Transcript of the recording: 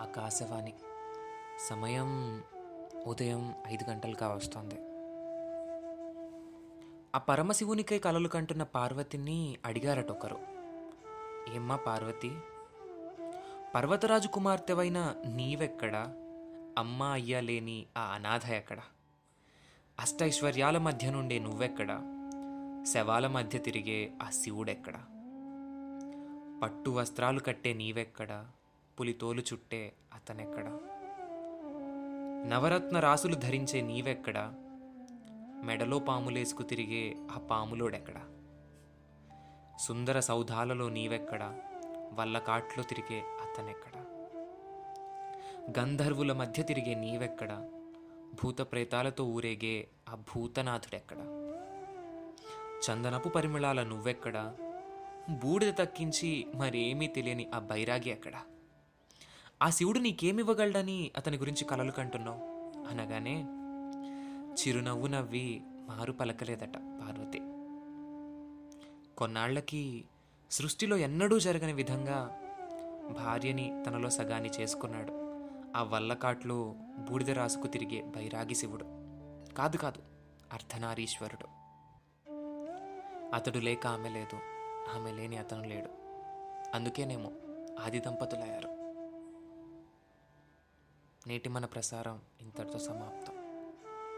ఆకాశవాణి. సమయం ఉదయం ఐదు గంటలు వస్తుంది. ఆ పరమశివునికై కలలు కంటున్న పార్వతిని అడిగారట ఒకరు. ఏమ్మా పార్వతి? పర్వతరాజు కుమార్తెవైన నీవెక్కడా? అమ్మ అయ్యా లేని ఆ అనాథ ఎక్కడ? అష్టైశ్వర్యాల మధ్య నుండే నువ్వెక్కడ? శవాల మధ్య తిరిగే ఆ శివుడెక్కడ? పట్టు వస్త్రాలు కట్టే నీవెక్కడా? పులితోలు చుట్టే అతనెక్కడ? నవరత్న రాసులు ధరించే నీవెక్కడ? మెడలో పాములేసుకు తిరిగే ఆ పాములోడెక్కడా? సుందర సౌధాలలో నీవెక్కడా? వల్లకాట్లో తిరిగే అతనెక్కడ? గంధర్వుల మధ్య తిరిగే నీవెక్కడ? భూత ప్రేతాలతో ఊరేగే ఆ భూతనాథుడెక్కడ? చందనపు పరిమళాల నువ్వెక్కడ? బూడిద తక్కించి మరేమీ తెలియని ఆ బైరాగి ఎక్కడా? ఆ శివుడు నీకేమివ్వగలడని అతని గురించి కలలు కంటున్నావు? అనగానే చిరునవ్వు నవ్వి మారు పలకలేదట పార్వతి. కొన్నాళ్ళకి సృష్టిలో ఎన్నడూ జరగని విధంగా భార్యని తనలో సగాన్ని చేసుకున్నాడు. ఆ వల్లకాట్లో బూడిద రాసుకు తిరిగే బైరాగి శివుడు. కాదు కాదు అర్ధనారీశ్వరుడు. అతడు లేక ఆమె లేదు ఆమె లేని అతను లేడు. అందుకేనేమో ఆది దంపతులయ్యారు. నేటి మన ప్రసారం ఇంతటితో సమాప్తం.